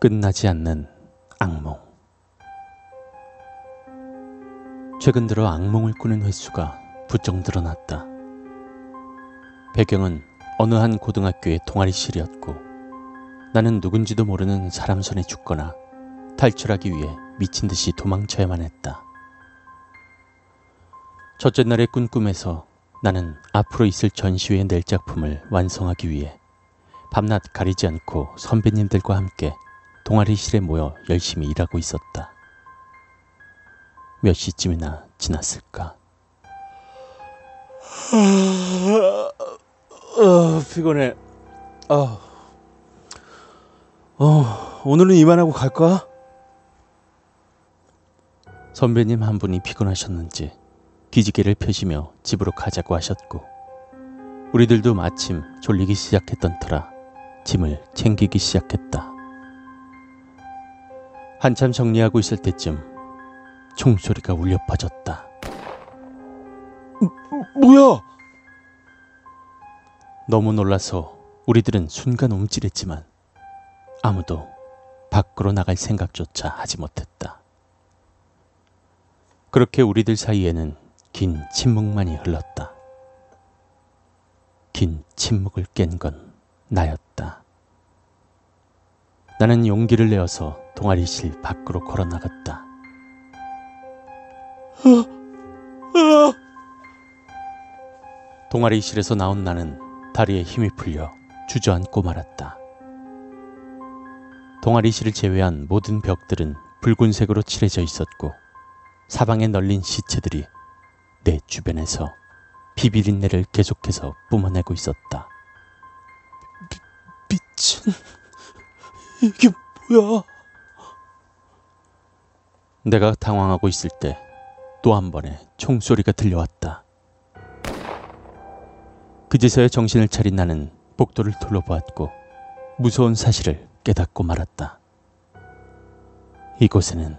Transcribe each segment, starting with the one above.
끝나지 않는 악몽. 최근 들어 악몽을 꾸는 횟수가 부쩍 늘어났다. 배경은 어느 한 고등학교의 동아리실이었고 나는 누군지도 모르는 사람 손에 죽거나 탈출하기 위해 미친 듯이 도망쳐야만 했다. 첫째 날의 꾼 꿈에서 나는 앞으로 있을 전시회에 낼 작품을 완성하기 위해 밤낮 가리지 않고 선배님들과 함께 동아리실에 모여 열심히 일하고 있었다. 몇 시쯤이나 지났을까? 어, 피곤해. 어. 어, 오늘은 이만하고 갈까? 선배님 한 분이 피곤하셨는지 기지개를 펴시며 집으로 가자고 하셨고, 우리들도 마침 졸리기 시작했던 터라 짐을 챙기기 시작했다. 한참 정리하고 있을 때쯤 총소리가 울려 퍼졌다. 뭐야? 너무 놀라서 우리들은 순간 움찔했지만 아무도 밖으로 나갈 생각조차 하지 못했다. 그렇게 우리들 사이에는 긴 침묵만이 흘렀다. 긴 침묵을 깬 건 나였다. 나는 용기를 내어서 동아리실 밖으로 걸어 나갔다. 동아리실에서 나온 나는 다리에 힘이 풀려 주저앉고 말았다. 동아리실을 제외한 모든 벽들은 붉은색으로 칠해져 있었고 사방에 널린 시체들이 내 주변에서 비비린내를 계속해서 뿜어내고 있었다. 미친. 이게 뭐야? 내가 당황하고 있을 때 또 한 번의 총소리가 들려왔다. 그제서야 정신을 차린 나는 복도를 둘러보았고 무서운 사실을 깨닫고 말았다. 이곳에는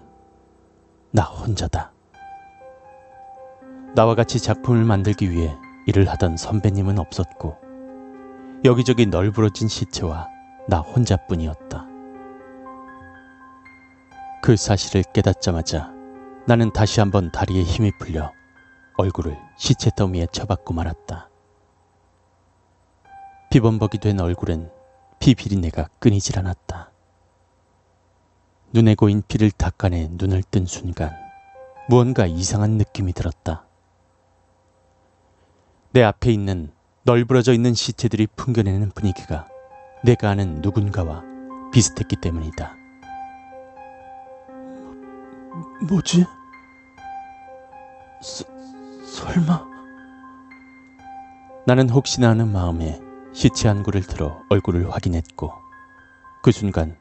나 혼자다. 나와 같이 작품을 만들기 위해 일을 하던 선배님은 없었고 여기저기 널브러진 시체와 나 혼자뿐이었다. 그 사실을 깨닫자마자 나는 다시 한번 다리에 힘이 풀려 얼굴을 시체 더미에 쳐박고 말았다. 비범벅이 된 얼굴엔 피 비린내가 끊이질 않았다. 눈에 고인 피를 닦아내 눈을 뜬 순간 무언가 이상한 느낌이 들었다. 내 앞에 있는 널브러져 있는 시체들이 풍겨내는 분위기가 내가 아는 누군가와 비슷했기 때문이다. 뭐지? 서, 설마 나는 혹시나 하는 마음에 시체 한 구를 들어 얼굴을 확인했고 그 순간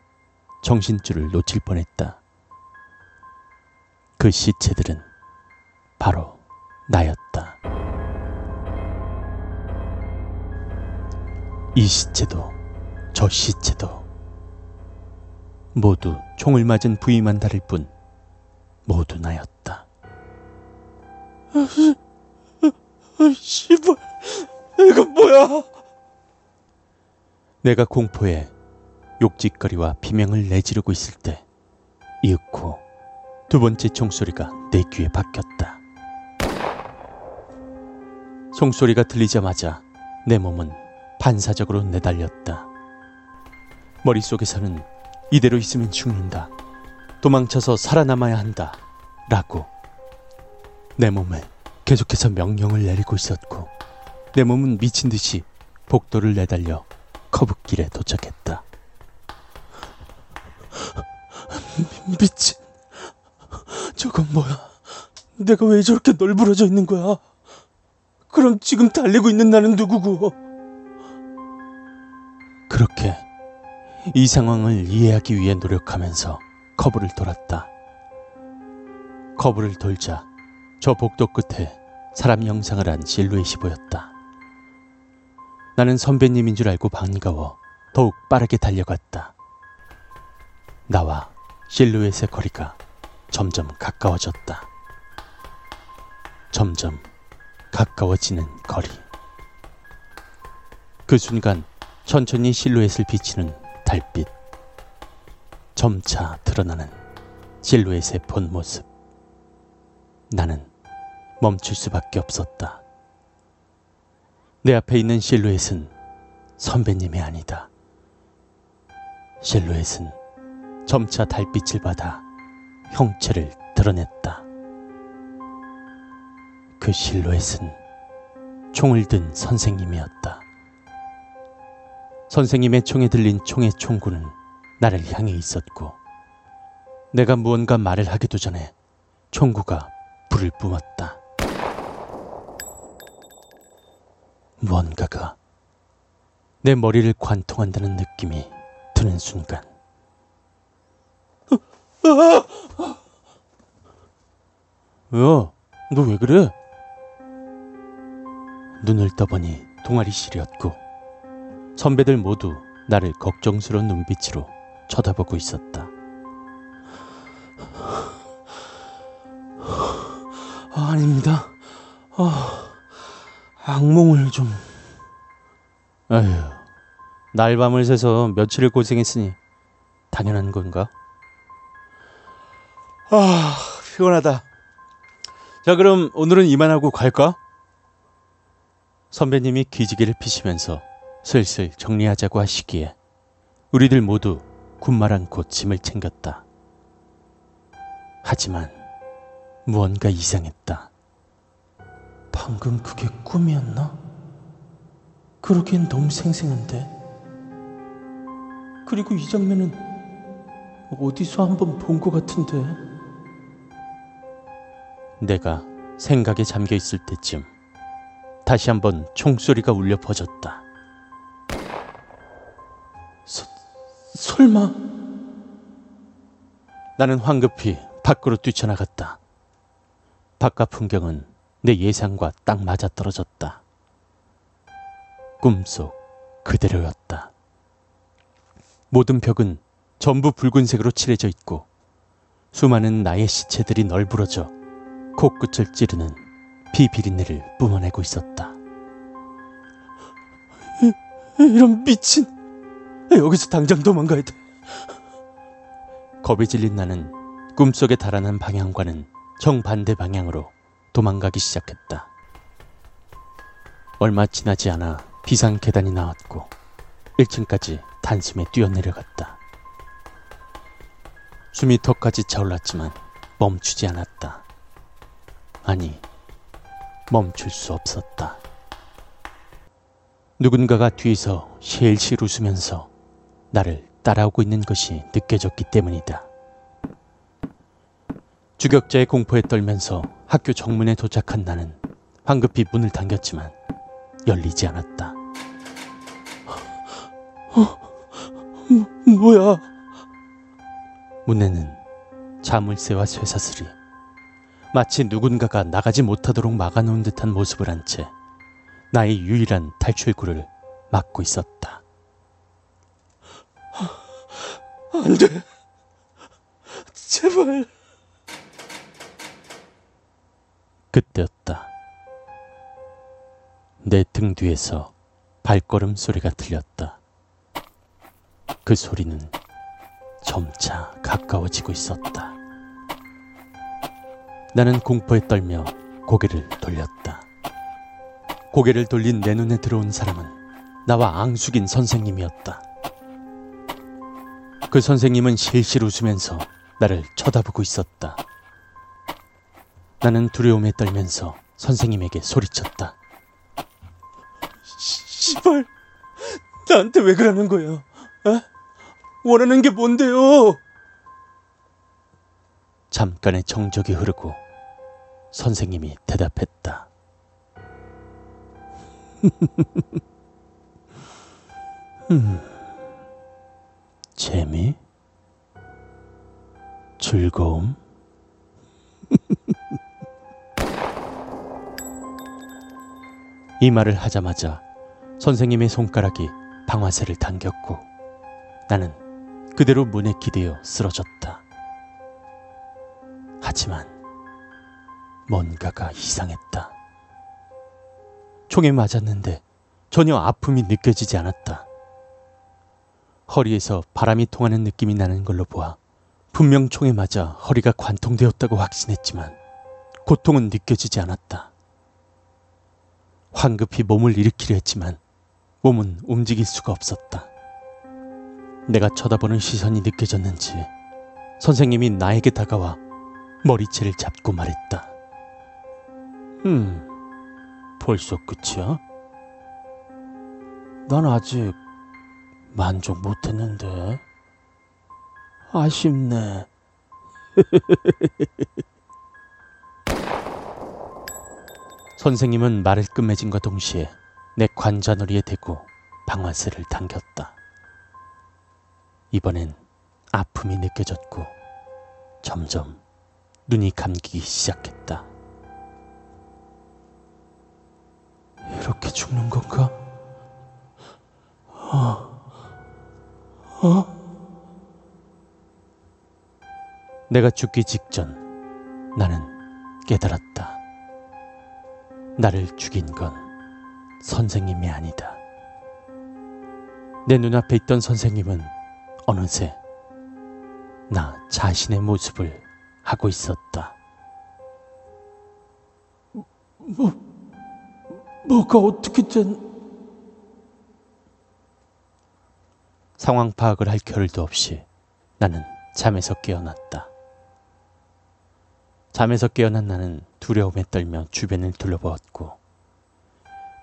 정신줄을 놓칠 뻔했다. 그 시체들은 바로 나였다. 이 시체도 저 시체도 모두 총을 맞은 부위만 다를 뿐 모두 나였다. 아, 씨발. 이거 뭐야? 내가 공포에 욕짓거리와 비명을 내지르고 있을 때 이윽고 두 번째 총소리가 내 귀에 박혔다. 총소리가 들리자마자 내 몸은 반사적으로 내달렸다. 머릿속에서는 이대로 있으면 죽는다. 도망쳐서 살아남아야 한다. 라고 내 몸에 계속해서 명령을 내리고 있었고 내 몸은 미친 듯이 복도를 내달려 커브길에 도착했다. 미친. 저건 뭐야? 내가 왜 저렇게 널브러져 있는 거야? 그럼 지금 달리고 있는 나는 누구고? 그렇게 이 상황을 이해하기 위해 노력하면서 커브를 돌았다. 커브를 돌자 저 복도 끝에 사람 형상을 한 실루엣이 보였다. 나는 선배님인 줄 알고 반가워 더욱 빠르게 달려갔다. 나와 실루엣의 거리가 점점 가까워졌다. 점점 가까워지는 거리. 그 순간 천천히 실루엣을 비치는 달빛. 점차 드러나는 실루엣의 본 모습. 나는 멈출 수밖에 없었다. 내 앞에 있는 실루엣은 선배님이 아니다. 실루엣은 점차 달빛을 받아 형체를 드러냈다. 그 실루엣은 총을 든 선생님이었다. 선생님의 총에 들린 총의 총구는 나를 향해 있었고, 내가 무언가 말을 하기도 전에 총구가 불을 뿜었다. 무언가가 내 머리를 관통한다는 느낌이 드는 순간, 야, 너 왜 그래? 눈을 떠보니 동아리 실이었고 선배들 모두 나를 걱정스러운 눈빛으로 쳐다보고 있었다. 아, 아닙니다. 아, 악몽을 좀. 아휴, 날밤을 새서 며칠을 고생했으니 당연한 건가? 아, 피곤하다. 자, 그럼 오늘은 이만하고 갈까? 선배님이 기지개를 피시면서 슬슬 정리하자고 하시기에 우리들 모두 군말 않고 짐을 챙겼다. 하지만 무언가 이상했다. 방금 그게 꿈이었나? 그러기엔 너무 생생한데. 그리고 이 장면은 어디서 한번 본 것 같은데. 내가 생각에 잠겨 있을 때쯤 다시 한번 총소리가 울려 퍼졌다. 설마 나는 황급히 밖으로 뛰쳐나갔다. 바깥 풍경은 내 예상과 딱 맞아 떨어졌다. 꿈속 그대로였다. 모든 벽은 전부 붉은색으로 칠해져 있고 수많은 나의 시체들이 널브러져 코끝을 찌르는 비비린내를 뿜어내고 있었다. 이런 미친. 여기서 당장 도망가야 돼. 겁에 질린 나는 꿈속에 달아난 방향과는 정반대 방향으로 도망가기 시작했다. 얼마 지나지 않아 비상 계단이 나왔고 1층까지 단숨에 뛰어내려갔다. 숨이 턱까지 차올랐지만 멈추지 않았다. 아니, 멈출 수 없었다. 누군가가 뒤에서 실실 웃으면서 나를 따라오고 있는 것이 느껴졌기 때문이다. 주격자의 공포에 떨면서 학교 정문에 도착한 나는 황급히 문을 당겼지만 열리지 않았다. 뭐야? 문에는 자물쇠와 쇠사슬이 마치 누군가가 나가지 못하도록 막아놓은 듯한 모습을 한 채 나의 유일한 탈출구를 막고 있었다. 안 돼. 제발. 그때였다. 내 등 뒤에서 발걸음 소리가 들렸다. 그 소리는 점차 가까워지고 있었다. 나는 공포에 떨며 고개를 돌렸다. 고개를 돌린 내 눈에 들어온 사람은 나와 앙숙인 선생님이었다. 그 선생님은 실실 웃으면서 나를 쳐다보고 있었다. 나는 두려움에 떨면서 선생님에게 소리쳤다. 시발, 나한테 왜 그러는 거야? 어? 원하는 게 뭔데요? 잠깐의 정적이 흐르고 선생님이 대답했다. 음, 재미? 즐거움? 이 말을 하자마자 선생님의 손가락이 방아쇠를 당겼고 나는 그대로 문에 기대어 쓰러졌다. 하지만 뭔가가 이상했다. 총에 맞았는데 전혀 아픔이 느껴지지 않았다. 허리에서 바람이 통하는 느낌이 나는 걸로 보아 분명 총에 맞아 허리가 관통되었다고 확신했지만 고통은 느껴지지 않았다. 황급히 몸을 일으키려 했지만 몸은 움직일 수가 없었다. 내가 쳐다보는 시선이 느껴졌는지 선생님이 나에게 다가와 머리채를 잡고 말했다. 음, 벌써 끝이야? 난 아직 만족 못했는데. 아쉽네. 선생님은 말을 끝맺음과 동시에 내 관자놀이에 대고 방아쇠를 당겼다. 이번엔 아픔이 느껴졌고 점점 눈이 감기기 시작했다. 이렇게 죽는 건가? 어? 어? 내가 죽기 직전 나는 깨달았다. 나를 죽인 건 선생님이 아니다. 내 눈앞에 있던 선생님은 어느새 나 자신의 모습을 하고 있었다. 뭐가 어떻게 된... 상황 파악을 할 겨를도 없이 나는 잠에서 깨어났다. 잠에서 깨어난 나는 두려움에 떨며 주변을 둘러보았고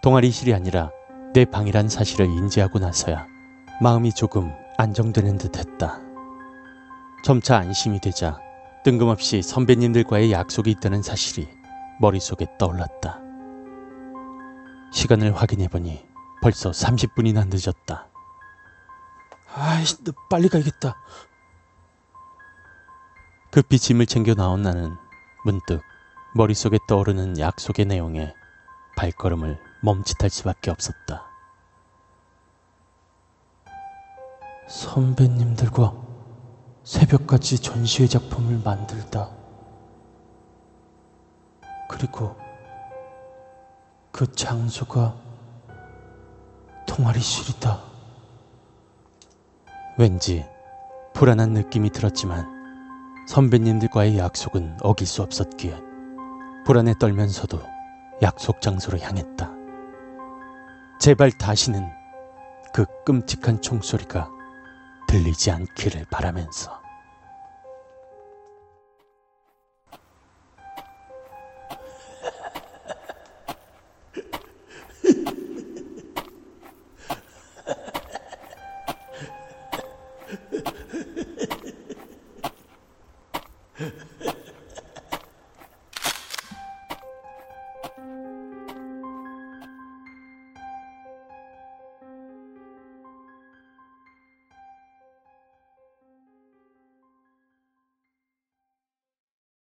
동아리실이 아니라 내 방이란 사실을 인지하고 나서야 마음이 조금 안정되는 듯 했다. 점차 안심이 되자 뜬금없이 선배님들과의 약속이 있다는 사실이 머릿속에 떠올랐다. 시간을 확인해보니 벌써 30분이나 늦었다. 아이씨, 너 빨리 가야겠다. 급히 짐을 챙겨 나온 나는 문득 머릿속에 떠오르는 약속의 내용에 발걸음을 멈칫할 수밖에 없었다. 선배님들과 새벽까지 전시회 작품을 만들다. 그리고 그 장소가 동아리실이다. 왠지 불안한 느낌이 들었지만 선배님들과의 약속은 어길 수 없었기에 불안에 떨면서도 약속 장소로 향했다. 제발 다시는 그 끔찍한 총소리가 들리지 않기를 바라면서.